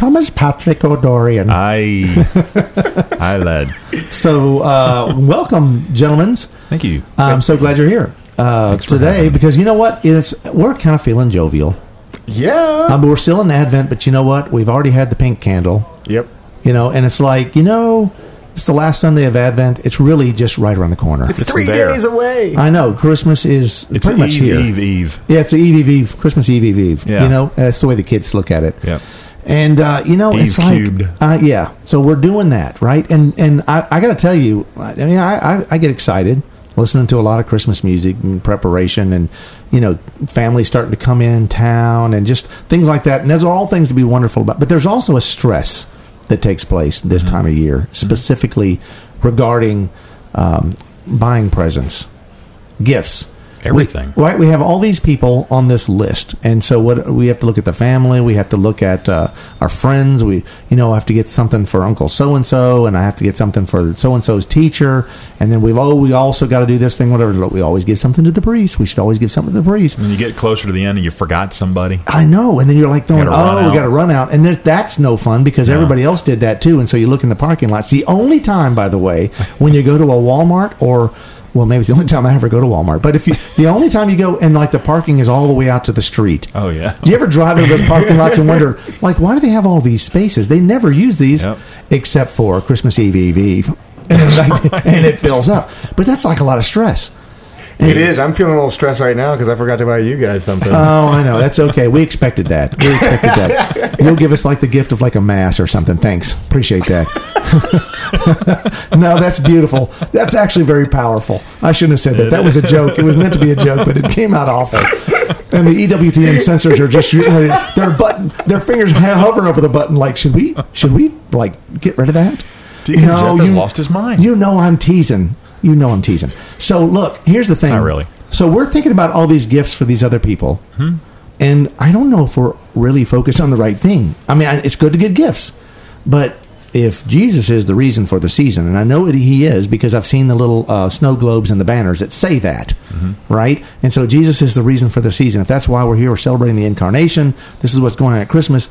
Thomas Patrick O'Dorian. Aye. Aye, lad. so, uh, welcome, gentlemen. Thank you. I'm so glad you're here uh, today because you know what? It's we're kind of feeling jovial. Yeah. Um, we're still in Advent, but you know what? We've already had the pink candle. yep. You know, and it's like you know, it's the last Sunday of Advent. It's really just right around the corner. It's, It's three there. days away. I know Christmas is It's pretty much Eve, here. Eve, Eve. Yeah, it's the Eve, Eve, Eve, Christmas Eve, Eve, Eve. Yeah. You know, that's the way the kids look at it. Yep. And uh, you know, Eve it's like, cubed. Uh, yeah. So we're doing that, right? And and I, I got to tell you, I mean, I, I I get excited listening to a lot of Christmas music and preparation, and you know, family starting to come in town and just things like that. And those are all things to be wonderful about. But there's also a stress that takes place this Mm-hmm. time of year, specifically regarding um, buying presents, gifts. Everything. We, right, we have all these people on this list, and so what we have to look at the family. We have to look at uh, our friends. We, you know, have to get something for Uncle so and so, and I have to get something for so and so's teacher, and then we've oh, we also got to do this thing. Whatever, we always give something to the priest. We should always give something to the priest. When you get closer to the end and you forgot somebody. I know, and then you're like throwing, gotta oh, we got to run out, and that's no fun because No. everybody else did that too, and so you look in the parking lot. It's the only time, by the way, when you go to a Walmart or. Well, maybe it's the only time I ever go to Walmart. But if you, the only time you go and like the parking is all the way out to the street. Oh, yeah. Do you ever drive into those parking lots and wonder, like, why do they have all these spaces? They never use these Yep. except for Christmas Eve, Eve, Eve, and, it's like- and it fills up. But that's like a lot of stress. It is. I'm feeling a little stressed right now because I forgot to buy you guys something. Oh, I know. That's okay. We expected that. We expected that. You'll give us like the gift of like a mass or something. Thanks. Appreciate that. no, that's beautiful. That's actually very powerful. I shouldn't have said that. That was a joke. It was meant to be a joke, but it came out awful. And the EWTN censors are just their button, their fingers hover over the button. Like, should we? Should we like get rid of that? Deacon Jeff has lost his mind. You know I'm teasing. You know I'm teasing. So look, here's the thing. Not really. So we're thinking about all these gifts for these other people, Hmm. and I don't know if we're really focused on the right thing. I mean, I- it's good to get gifts, but if Jesus is the reason for the season, and I know that He is because I've seen the little uh, snow globes and the banners that say that, Mm-hmm. right? And so Jesus is the reason for the season. If that's why we're here, we're celebrating the incarnation. This is what's going on at Christmas.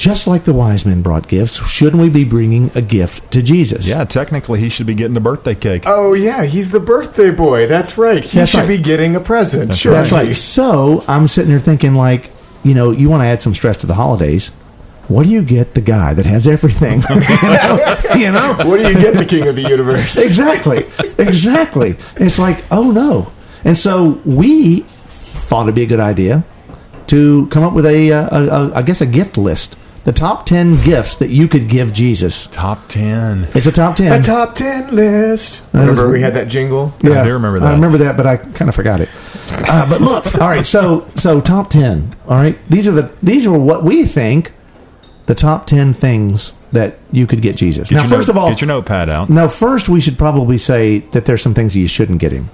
Just like the wise men brought gifts, shouldn't we be bringing a gift to Jesus? Yeah, technically he should be getting the birthday cake. oh yeah, he's the birthday boy. That's right. He That's should right. be getting a present. That's sure. That's right. So I'm sitting there thinking, like, you know, you want to add some stress to the holidays. What do you get the guy that has everything? you know? What do you get, the king of the universe? Exactly. Exactly. It's like, oh no. And so we thought it'd be a good idea to come up with a, uh, a, a I guess, a gift list. The top 10 gifts that you could give Jesus. Top 10. It's a top 10. A top ten list. That Remember is- we had that jingle? Yes, I do remember that. I remember that, but I kind of forgot it. Uh, but look, all right. So, so top ten. All right. These are the these are what we think the top ten things that you could get Jesus. Get now, first note- of all, get your notepad out. now first we should probably say that there's some things you shouldn't get him.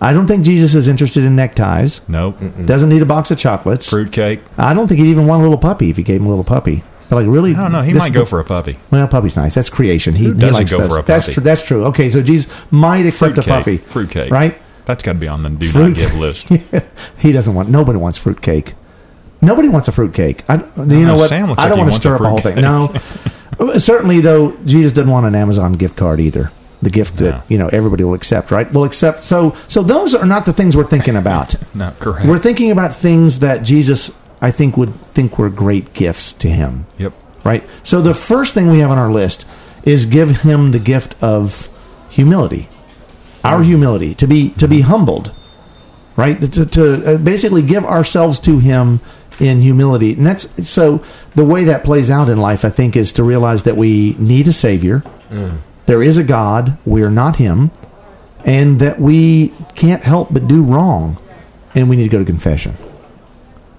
I don't think Jesus is interested in neckties. Nope. Doesn't need a box of chocolates. Fruitcake. I don't think he'd even want a little puppy if you gave him a little puppy. But like really, I don't know. He might go the- for a puppy. Well, puppy's nice. That's creation. He, he doesn't likes go those. for a puppy. That's puppy? true. That's true. Okay, so Jesus might accept a puppy. Fruitcake. Fruitcake. right? That's got to be on the do Fruit- not give list. he doesn't want. Nobody wants fruitcake. Nobody wants a fruitcake. I, you know know, what? Sam I don't like want to stir up a the whole thing. No, certainly though, Jesus didn't want an Amazon gift card either. The gift that No. you know everybody will accept, right? Will accept. So, so those are not the things we're thinking about. No, correct. we're thinking about things that Jesus, I think, would think were great gifts to him yep. right? So the first thing we have on our list is give him the gift of humility, our humility, to be to be humbled, right? To, to uh, basically give ourselves to him in humility, and that's so the way that plays out in life. I think is to realize that we need a savior. There is a God. We are not him, and that we can't help but do wrong, and we need to go to confession.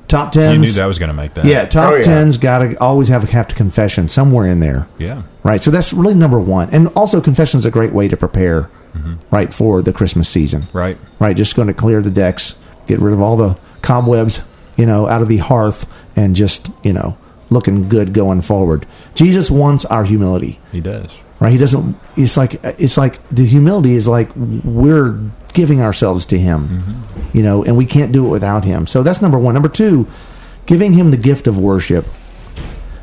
top You tens. knew that was going to make that. Yeah, oh, top Oh, yeah. tens got to always have a have to confession somewhere in there. Yeah. Right. So that's really number one. And also, confession is a great way to prepare, mm-hmm. right, for the Christmas season. Right. Right. Just going to clear the decks, get rid of all the cobwebs, you know, out of the hearth, and just, you know, looking good going forward. Jesus wants our humility, He does. Right? He doesn't, it's like, it's like the humility is like we're giving ourselves to Him, you know, and we can't do it without Him. So that's number one. Number two, giving Him the gift of worship.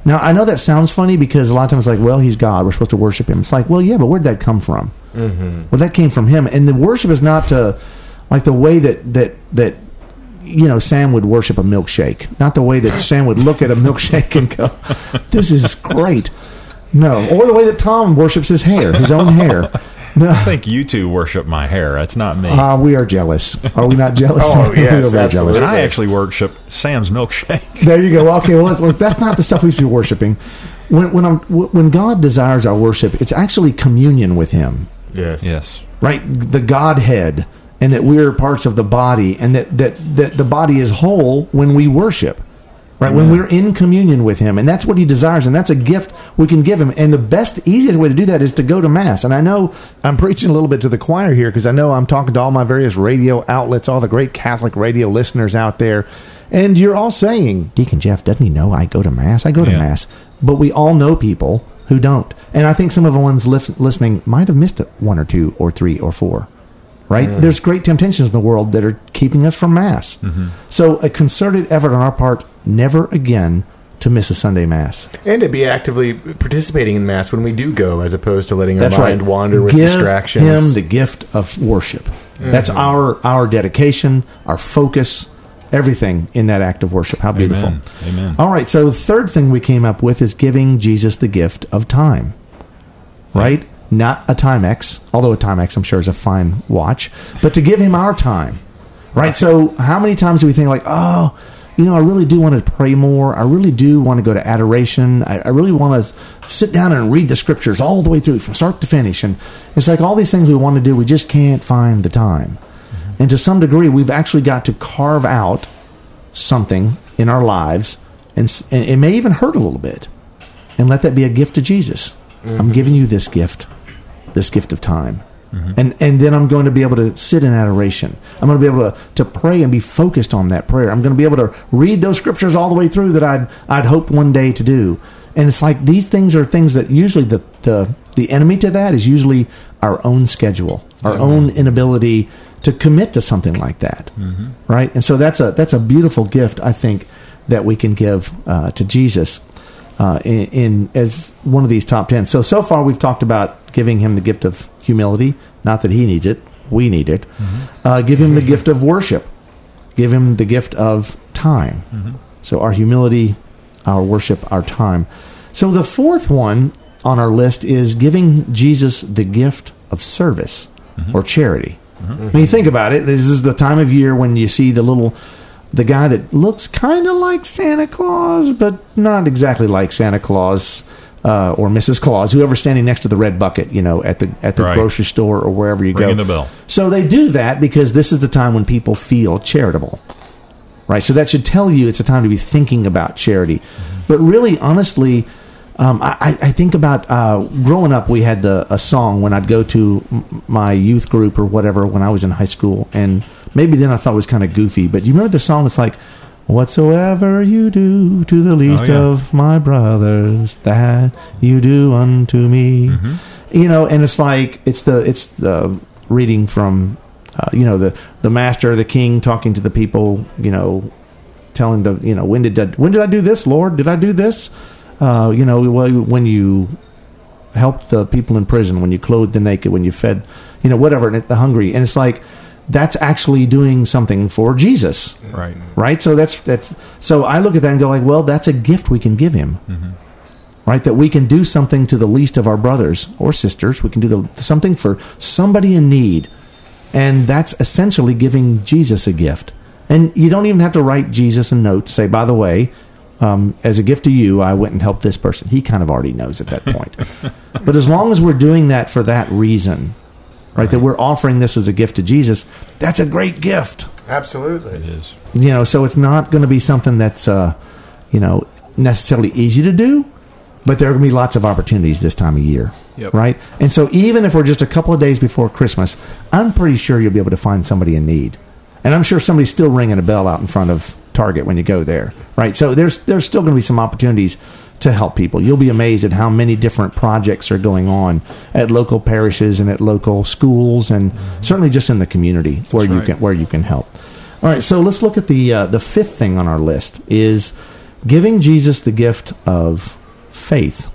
Now I know that sounds funny because a lot of times, like, well, he's God, we're supposed to worship him. It's like, well, yeah, but where'd that come from? Mm-hmm. Well, that came from him, and the worship is not to like the way that that that you know Sam would worship a milkshake, not the way that Sam would look at a milkshake and go, "This is great." No, or the way that Tom worships his hair, his own hair. No, I think you two worship my hair. That's not me. uh, we are jealous. Are we not jealous? Oh, We are jealous. absolutely. I actually worship Sam's milkshake. There you go. Okay, well, that's- that's not the stuff we should be worshiping. When when I'm, when God desires our worship, it's actually communion with Him, Yes. yes. right? The Godhead, and that we're parts of the body, and that that that the body is whole when we worship, right? When we're in communion with Him, and that's what He desires, and that's a gift we can give Him. And the best, easiest way to do that is to go to Mass. And I know I'm preaching a little bit to the choir here because I know I'm talking to all my various radio outlets, all the great Catholic radio listeners out there. And you're all saying, Deacon Jeff, doesn't he know I go to Mass? I go to Yeah. Mass. But we all know people who don't. And I think some of the ones lif- listening might have missed one or two or three or four. Right? Mm. There's great temptations in the world that are keeping us from Mass. Mm-hmm. So a concerted effort on our part never again to miss a Sunday Mass. And to be actively participating in mass when we do go, as opposed to letting our That's mind right. wander with Give distractions. him the gift of worship. That's mm. our our dedication, our focus, everything in that act of worship. How beautiful. Amen. Amen. All right, so the third thing we came up with is giving Jesus the gift of time. Right? Not a Timex, although a Timex I'm sure is a fine watch, but to give him our time. Right? So how many times do we think like, "Oh, you know, I really do want to pray more. I really do want to go to adoration. I, I really want to sit down and read the scriptures all the way through from start to finish." And it's like all these things we want to do, we just can't find the time. Mm-hmm. And to some degree, we've actually got to carve out something in our lives, and, and it may even hurt a little bit, and let that be a gift to Jesus. I'm mm-hmm. giving you this gift, this gift of time. And, and then I'm going to be able to sit in adoration. I'm going to be able to, to pray and be focused on that prayer. I'm going to be able to read those scriptures all the way through that I'd, I'd hoped one day to do. And it's like these things are things that usually the, the, the enemy to that is usually our own schedule, our own inability to commit to something like that, right? And so that's a that's a beautiful gift I think that we can give uh, to Jesus uh, in, in as one of these top ten. So so far we've talked about giving him the gift of humility. Not that he needs it, we need it. Mm-hmm. Uh, give him the gift of worship. Give him the gift of time. Mm-hmm. So our humility, our worship, our time. So the fourth one on our list is giving Jesus the gift of service mm-hmm. or charity. When you think about it, this is the time of year when you see the little the guy that looks kind of like Santa Claus, but not exactly like Santa Claus uh, or Mrs. Claus, whoever's standing next to the red bucket, you know, at the at the Right. grocery store or wherever you Ringing go. the bell. So they do that because this is the time when people feel charitable. Right? So that should tell you it's a time to be thinking about charity. But really, honestly, um, I, I I think about uh, growing up. We had the a song when I'd go to my youth group or whatever when I was in high school, and maybe then I thought it was kind of goofy. But you remember the song It's like, "Whatsoever you do to the least yeah. of my brothers, that you do unto me." You know, and it's like it's the it's the reading from uh, you know the the master, the king, talking to the people. You know, telling the you know when did I, when did I do this, Lord? Did I do this? Uh, you know, well, when you helped the people in prison, when you clothed the naked, when you fed, you know, whatever, and the hungry, and it's like that's actually doing something for Jesus, Right. right? So that's that's so I look at that and go like, well, that's a gift we can give him, right? That we can do something to the least of our brothers or sisters. We can do the, something for somebody in need, and that's essentially giving Jesus a gift. And you don't even have to write Jesus a note to say, by the way, um, as a gift to you, I went and helped this person. He kind of already knows at that point. but as long as we're doing that for that reason, right, that we're offering this as a gift to Jesus, that's a great gift. Absolutely. It is. You know, so it's not going to be something that's, uh, you know, necessarily easy to do, but there are going to be lots of opportunities this time of year. Yep. Right? And so even if we're just a couple of days before Christmas, I'm pretty sure you'll be able to find somebody in need. And I'm sure somebody's still ringing a bell out in front of Target when you go there. Right? So there's there's still going to be some opportunities to help people. You'll be amazed at how many different projects are going on at local parishes and at local schools and certainly just in the community where you right. can where you can help. All right, so let's look at the uh, the fifth thing on our list is giving Jesus the gift of faith,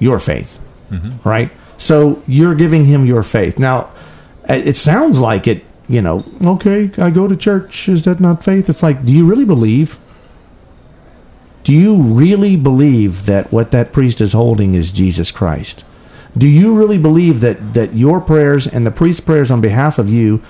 your faith, right? So you're giving him your faith. Now, it sounds like it. You know, okay, I go to church. Is that not faith? It's like, do you really believe? Do you really believe that what that priest is holding is Jesus Christ? Do you really believe that that your prayers and the priest's prayers on behalf of you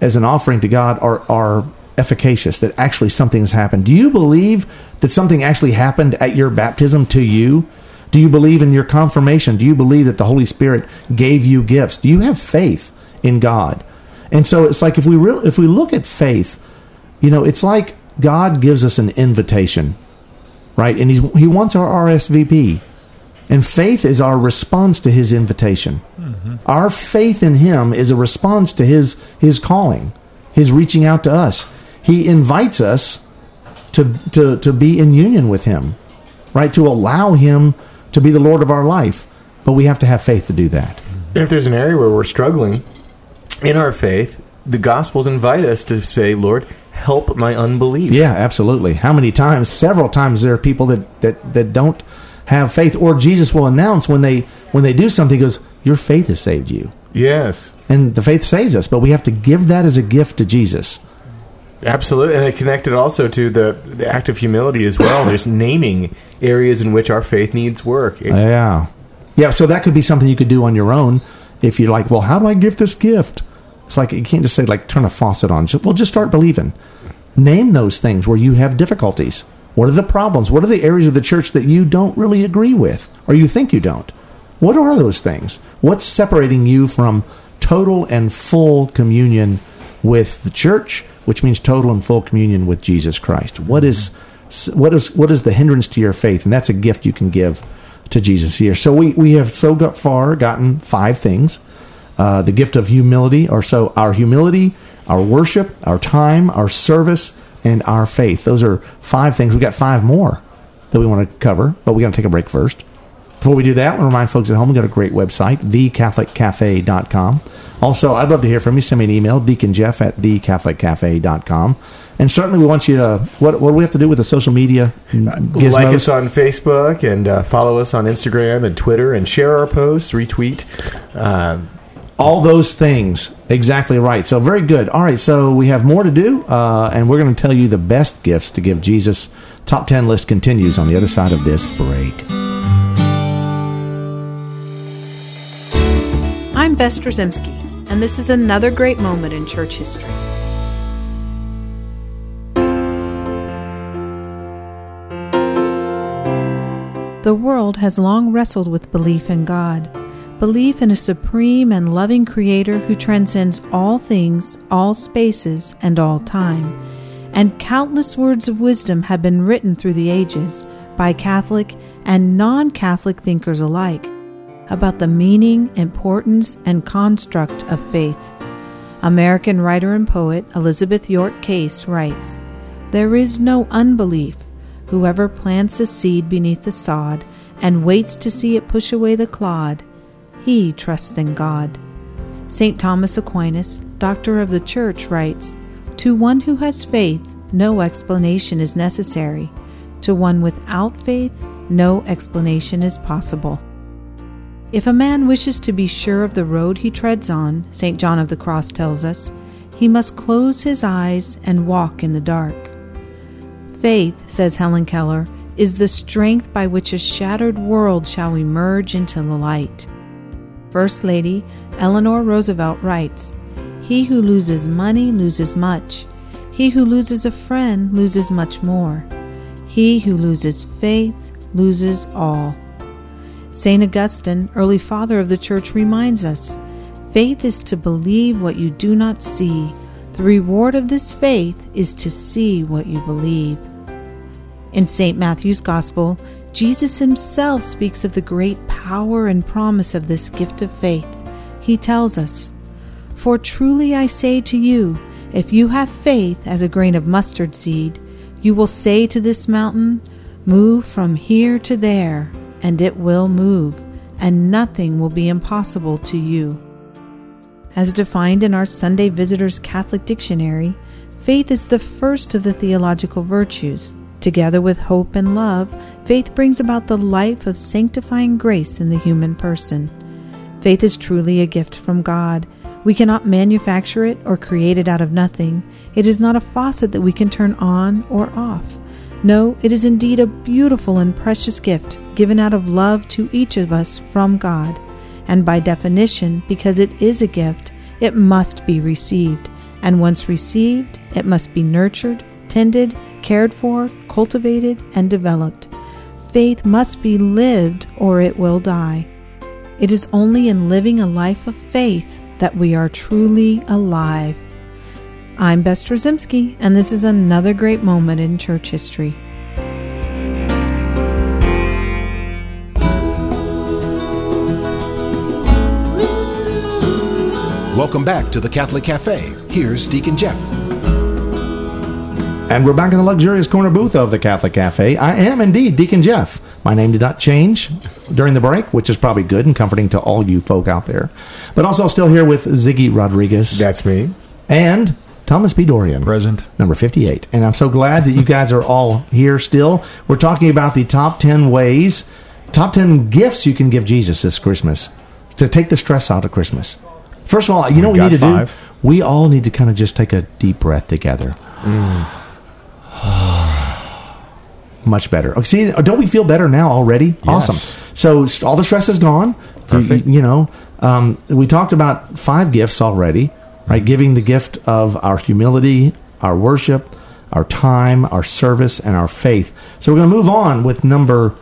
as an offering to God are are efficacious that actually something has happened? Do you believe that something actually happened at your baptism to you? Do you believe in your confirmation? Do you believe that the Holy Spirit gave you gifts? Do you have faith in God? And so it's like if we real if we look at faith, you know, it's like God gives us an invitation, right? And he's, he wants our RSVP. And faith is our response to his invitation. Mm-hmm. Our faith in him is a response to his his calling, his reaching out to us. He invites us to to to be in union with him, right? To allow him to be the Lord of our life. But we have to have faith to do that. If there's an area where we're struggling in our faith, the Gospels invite us to say, Lord, help my unbelief. Yeah, absolutely. How many times? Several times there are people that that that don't have faith, or Jesus will announce when they when they do something, he goes, "Your faith has saved you," Yes. and the faith saves us. But we have to give that as a gift to Jesus. Absolutely, and it connected also to the, the act of humility as well. There's naming areas in which our faith needs work. It- Yeah, yeah. So that could be something you could do on your own if you're like, "Well, how do I give this gift?" It's like you can't just say like turn a faucet on. Well, just start believing. Name those things where you have difficulties. What are the problems? What are the areas of the church that you don't really agree with, or you think you don't? What are those things? What's separating you from total and full communion with the church, which means total and full communion with Jesus Christ? What is what is what is the hindrance to your faith? And that's a gift you can give to Jesus here. So we we have so got far gotten five things. Uh, the gift of humility, or so our humility, our worship, our time, our service, and our faith. Those are five things. We've got five more that we want to cover, but we got to take a break first. Before we do that, I want to remind folks at home we've got a great website, thecatholiccafe.com. Also, I'd love to hear from you. Send me an email, deaconjeff at thecatholiccafe.com. And certainly we want you to, what, what do we have to do with the social media gizmos? Like us on Facebook and uh, follow us on Instagram and Twitter and share our posts, retweet. Um, All those things. Exactly right. So, very good. All right. So, we have more to do, uh, and we're going to tell you the best gifts to give Jesus. Top 10 list continues on the other side of this break. I'm Bess Drzycimski, and this is another great moment in church history. The world has long wrestled with belief in God, belief in a supreme and loving Creator who transcends all things, all spaces, and all time. And countless words of wisdom have been written through the ages by Catholic and non Catholic thinkers alike about the meaning, importance, and construct of faith. American writer and poet Elizabeth York Case writes There is no unbelief. Whoever plants a seed beneath the sod and waits to see it push away the clod, he trusts in God. St. Thomas Aquinas, doctor of the Church, writes To one who has faith, no explanation is necessary. To one without faith, no explanation is possible. If a man wishes to be sure of the road he treads on, St. John of the Cross tells us, he must close his eyes and walk in the dark. Faith, says Helen Keller, is the strength by which a shattered world shall emerge into the light. First Lady Eleanor Roosevelt writes He who loses money loses much. He who loses a friend loses much more. He who loses faith loses all. St. Augustine, early father of the church, reminds us faith is to believe what you do not see, The reward of this faith is to see what you believe. In St. Matthew's Gospel, Jesus himself speaks of the great power and promise of this gift of faith. He tells us, For truly I say to you, if you have faith as a grain of mustard seed, you will say to this mountain, Move from here to there, and it will move, and nothing will be impossible to you. As defined in our Sunday Visitor's Catholic Dictionary, faith is the first of the theological virtues. Together with hope and love, faith brings about the life of sanctifying grace in the human person. Faith is truly a gift from God. We cannot manufacture it or create it out of nothing. It is not a faucet that we can turn on or off. No, it is indeed a beautiful and precious gift given out of love to each of us from God. And by definition, because it is a gift, it must be received. And once received, it must be nurtured, tended, cared for, cultivated, and developed. Faith must be lived or it will die. It is only in living a life of faith that we are truly alive. I'm Bess Drzycimski, and this is another great moment in church history. Welcome back to the Catholic Cafe. Here's Deacon Jeff. And we're back in the luxurious corner booth of the Catholic Cafe. I am indeed Deacon Jeff. My name did not change during the break, which is probably good and comforting to all you folk out there. But also still here with Ziggy Rodriguez That's me. and Thomas P. Dorian. Present. Number 58. And I'm so glad that you guys are all here still. We're talking about the top 10 ways, top 10 gifts you can give Jesus this Christmas to take the stress out of Christmas. First of all, you know what we need to five. do? We all need to kind of just take a deep breath together. Mm. Much better. Oh, See, don't we feel better now already? Awesome. So all the stress is gone. Perfect. You, you know, um, we talked about five gifts already, right? Giving the gift of our humility, our worship, our time, our service, and our faith. So we're going to move on with number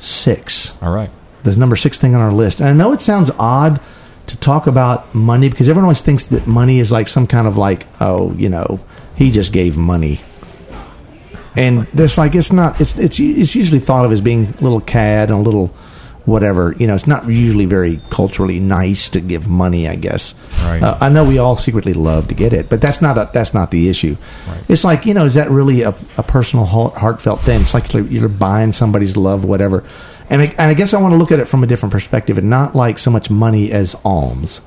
six All right. the number six thing on our list. And I know it sounds odd to talk about money because everyone always thinks that money is like some kind of like, oh, you know, he just gave money. And there's like it's not it's it's it's usually thought of as being a little cad and a little whatever. You know it's not usually very culturally nice to give money i guess. Right. uh, i know we all secretly love to get it but that's not a, that's not the issue. Right. it's like you know is that really a, a personal heart- heartfelt thing? It's like you're, buying somebody's love whatever. And I, and I guess i want to look at it from a different perspective and not like so much money as alms.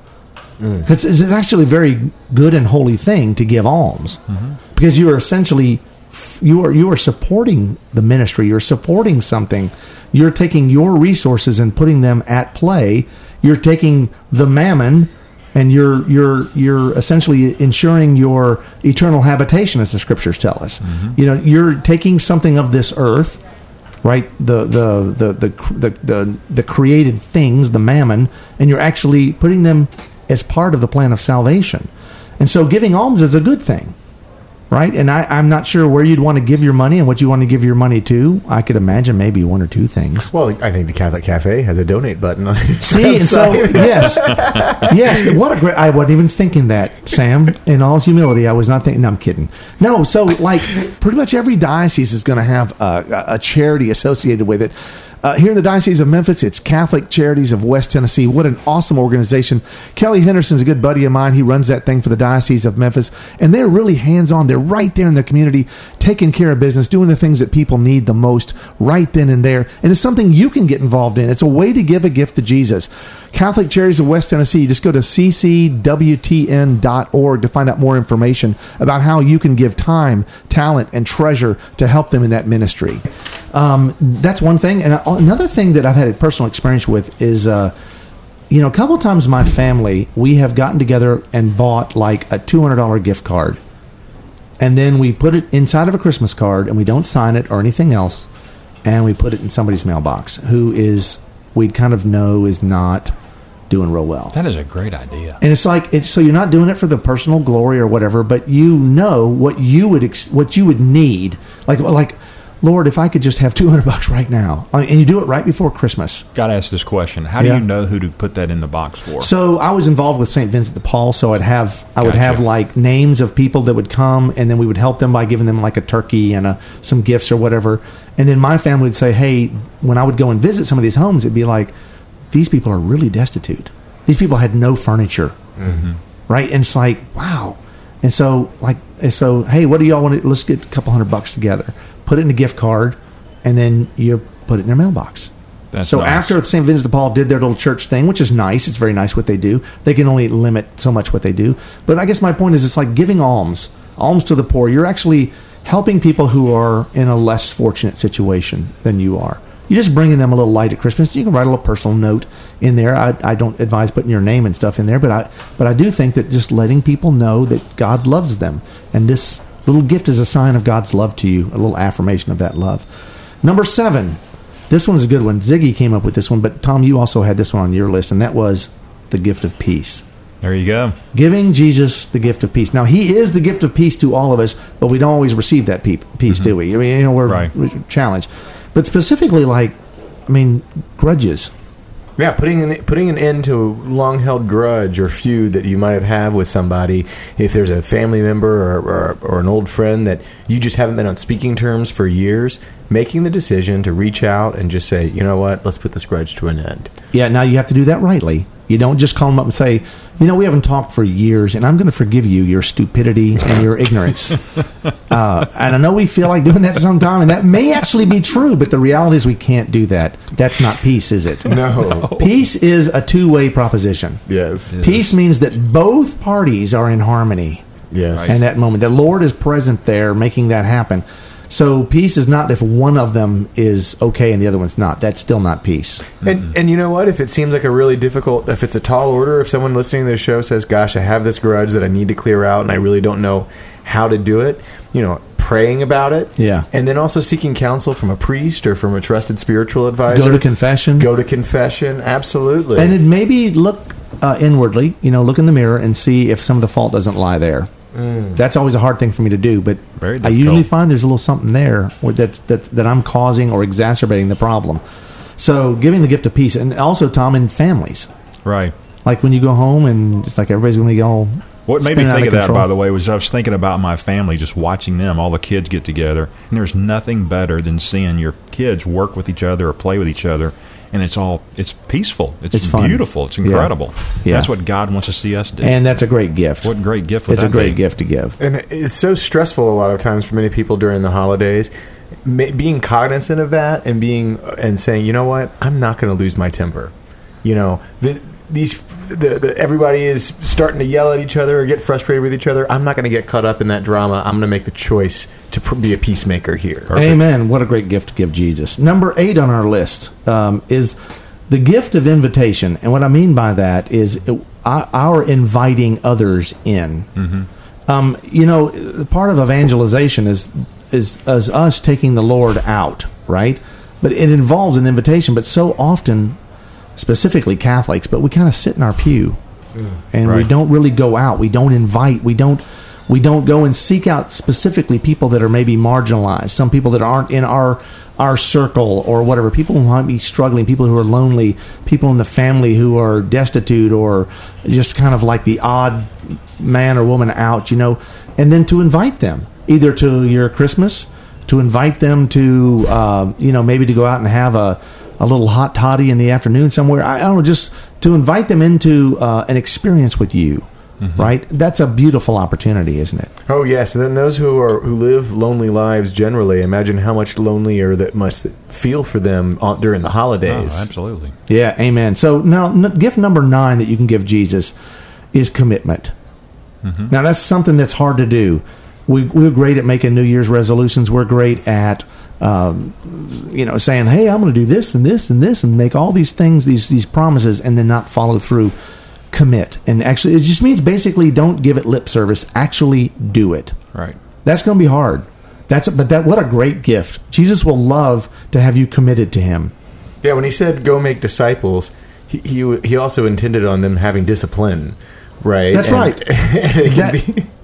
It's, it's actually a very good and holy thing to give alms. Because you are essentially you are you are supporting the ministry. You're supporting something. You're taking your resources and putting them at play. You're taking the mammon and you're you're you're essentially ensuring your eternal habitation as the scriptures tell us. Mm-hmm. You know you're taking something of this earth right? The the the the the, the, the created things the mammon and you're actually putting them as part of the plan of salvation. And so giving alms is a good thing right and I, i'm not sure where you'd want to give your money and what you want to give your money to i could imagine maybe one or two things Well, I think the Catholic Cafe has a donate button on its See, and so yes, yes. What a great! I wasn't even thinking that, Sam. In all humility, I was not thinking. No, I'm kidding. No, so like pretty much every diocese is going to have a, a charity associated with it. Uh, here in the Diocese of Memphis, it's Catholic Charities of West Tennessee. What an awesome organization. Kelly Henderson's a good buddy of mine. He runs that thing for the Diocese of Memphis. And they're really hands on. They're right there in the community, taking care of business, doing the things that people need the most right then and there. And it's something you can get involved in. It's a way to give a gift to Jesus. Catholic Charities of West Tennessee, just go to ccwtn.org to find out more information about how you can give time, talent, and treasure to help them in that ministry. Um, that's one thing. And another thing that I've had a personal experience with is, uh, you know, a couple times my family, we have gotten together and bought like a $200 gift card. And then we put it inside of a Christmas card and we don't sign it or anything else. And we put it in somebody's mailbox who is, we'd kind of know is not doing real well. That is a great idea. And it's like it's so you're not doing it for the personal glory or whatever, but you know what you would ex- what you would need. Like like Lord, if I could just have 200 bucks right now. And you do it right before Christmas. Got to ask this question: How do Yeah. you know who to put that in the box for? So I was involved with St. Vincent de Paul, so I'd have I would have like names of people that would come, and then we would help them by giving them like a turkey and a, some gifts or whatever. And then my family would say, "Hey, when I would go and visit some of these homes, it'd be like, these people are really destitute. These people had no furniture, mm-hmm. right? And it's like, wow. And so like, and so hey, what do y'all want? to Let's get a couple hundred bucks together, put it in a gift card, and then you put it in their mailbox." That's so nice. after St. Vincent de Paul did their little church thing, which is nice, it's very nice what they do. They can only limit so much what they do. But I guess my point is, it's like giving alms, alms to the poor. You're actually helping people who are in a less fortunate situation than you are. You're just bringing them a little light at Christmas. You can write a little personal note in there. I, I don't advise putting your name and stuff in there, but I but I do think that just letting people know that God loves them, and this little gift is a sign of God's love to you, a little affirmation of that love. Number seven, this one's a good one. Ziggy came up with this one, but Tom, you also had this one on your list, and that was the gift of peace. there you go. Giving Jesus the gift of peace. Now, He is the gift of peace to all of us, but we don't always receive that pe- peace, do mm-hmm. we? I mean, you know, we're, Right. we're challenged. But specifically, like, I mean, grudges. Yeah, putting an, putting an end to a long held grudge or feud that you might have had with somebody. If there's a family member or, or, or an old friend that you just haven't been on speaking terms for years, making the decision to reach out and just say, you know what, let's put this grudge to an end. Yeah, now you have to do that rightly. You don't just call them up and say, you know, we haven't talked for years, and I'm going to forgive you your stupidity and your ignorance. Uh, and I know we feel like doing that sometime, and that may actually be true, but the reality is we can't do that. That's not peace, is it? No. Peace is a two way proposition. yes. Peace means that both parties are in harmony Yes. in that moment. The Lord is present there making that happen. So peace is not if one of them is okay and the other one's not. That's still not peace. And and you know what? If it seems like a really difficult, if it's a tall order, if someone listening to this show says, "Gosh, I have this grudge that I need to clear out, and I really don't know how to do it," you know, praying about it, Yeah. and then also seeking counsel from a priest or from a trusted spiritual advisor. Go to confession. Go to confession. Absolutely. And it maybe look uh, inwardly, you know, look in the mirror and see if some of the fault doesn't lie there. Mm. That's always a hard thing for me to do, but I usually find there's a little something there that's, that that I'm causing or exacerbating the problem. So giving the gift of peace, and also Tom in families, Right. like when you go home and it's like everybody's going to be go. What made me think of that, by the way, was I was thinking about my family, just watching them, all the kids get together, and there's nothing better than seeing your kids work with each other or play with each other, and it's all it's peaceful, it's, It's fun. beautiful, it's incredible. Yeah. That's what God wants to see us do. and that's a great gift. what a great gift! Would it's a great be? gift to give. and it's so stressful a lot of times for many people during the holidays being cognizant of that and being and saying you know what i'm not going to lose my temper you know the, these the, the, everybody is starting to yell at each other or get frustrated with each other i'm not going to get caught up in that drama i'm going to make the choice to pr- be a peacemaker here Amen. What a great gift to give Jesus. Number eight on our list um, is the gift of invitation. And what I mean by that is it, our, our inviting others in. Um, you know, part of evangelization is, is is us taking the Lord out, right? But it involves an invitation. But so often, specifically Catholics, but we kind of sit in our pew and we don't really go out. We don't invite. We don't. We don't go and seek out specifically people that are maybe marginalized. Some people that aren't in our our circle or whatever. People who might be struggling. People who are lonely. People in the family who are destitute or just kind of like the odd man or woman out. You know, and then to invite them either to your Christmas, to invite them to uh, you know maybe to go out and have a a little hot toddy in the afternoon somewhere. I, I don't know, just to invite them into uh, an experience with you, right? That's a beautiful opportunity, isn't it? Oh yes, and then those who are who live lonely lives generally, imagine how much lonelier that must feel for them on, during the Oh, holidays. absolutely. Yeah, amen. So now, n- gift number nine that you can give Jesus is commitment. Now that's something that's hard to do. We, we're great at making New Year's resolutions. We're great at, um, you know, saying, "Hey, I'm going to do this and this and this and make all these things, these these promises, and then not follow through." Commit and actually, it just means basically don't give it lip service. Actually, do it. Right. That's going to be hard. That's but that what a great gift. Jesus will love to have you committed to Him. Yeah, when he said "go make disciples," he he, he also intended on them having discipline, right? That's And- right. and That-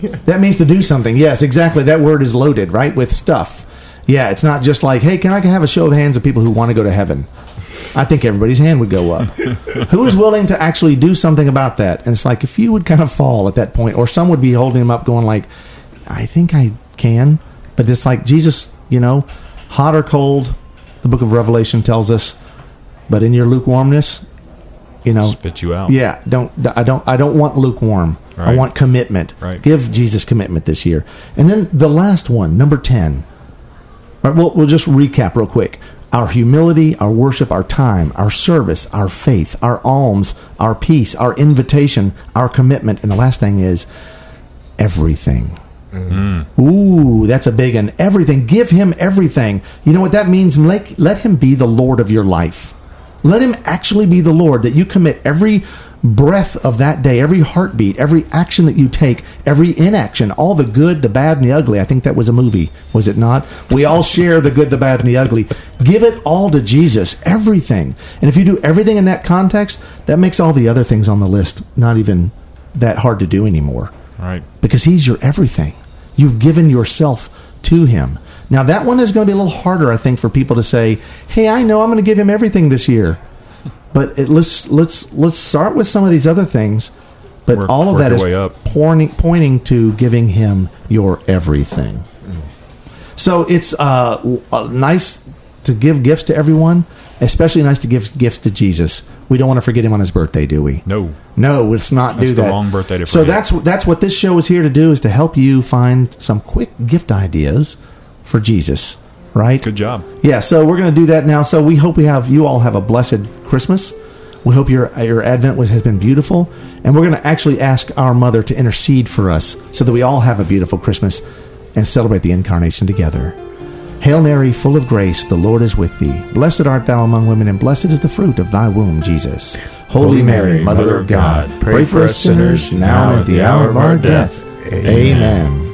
be- That means to do something. Yes, exactly. That word is loaded, right, with stuff. Yeah, it's not just like, hey, can I have a show of hands of people who want to go to heaven? I think everybody's hand would go up. who is willing to actually do something about that? And it's like if you would kind of fall at that point, or some would be holding him up, going like, I think I can, but it's like Jesus, you know, hot or cold. The Book of Revelation tells us, but in your lukewarmness, you know, Spit you out. yeah, don't I don't I don't want lukewarm. I want commitment. Right. Give Jesus commitment this year. And then the last one, number 10. All right, we'll, we'll just recap real quick. Our humility, our worship, our time, our service, our faith, our alms, our peace, our invitation, our commitment, and the last thing is everything. Mm-hmm. Ooh, that's a big one. Everything. Give him everything. You know what that means? Let, let him be the Lord of your life. Let him actually be the Lord, that you commit every breath of that day, every heartbeat, every action that you take, every inaction, all the good, the bad, and the ugly. I think that was a movie, was it not? We all share the good, the bad, and the ugly. Give it all to Jesus, everything. And if you do everything in that context, that makes all the other things on the list not even that hard to do anymore Right. because he's your everything. You've given yourself to him. Now that one is going to be a little harder, I think, for people to say, "Hey, I know I'm going to give him everything this year," but it, let's let's let's start with some of these other things. But Work- all of that is pointing pointing to giving him your everything. So it's uh, uh, nice to give gifts to everyone, especially nice to give gifts to Jesus. We don't want to forget him on his birthday, do we? No. No, let's not do That's the that. wrong birthday to so forget. that's that's what this show is here to do is to help you find some quick gift ideas for Jesus, right? Good job. Yeah, so we're going to do that now. So we hope we have you all have a blessed Christmas. We hope your your Advent was, has been beautiful, and we're going to actually ask our mother to intercede for us so that we all have a beautiful Christmas and celebrate the incarnation together. Hail Mary, full of grace, the Lord is with thee. Blessed art thou among women, and blessed is the fruit of thy womb, Jesus. Holy Mary, Mother of God, pray for us sinners now and at the hour of our death. Amen.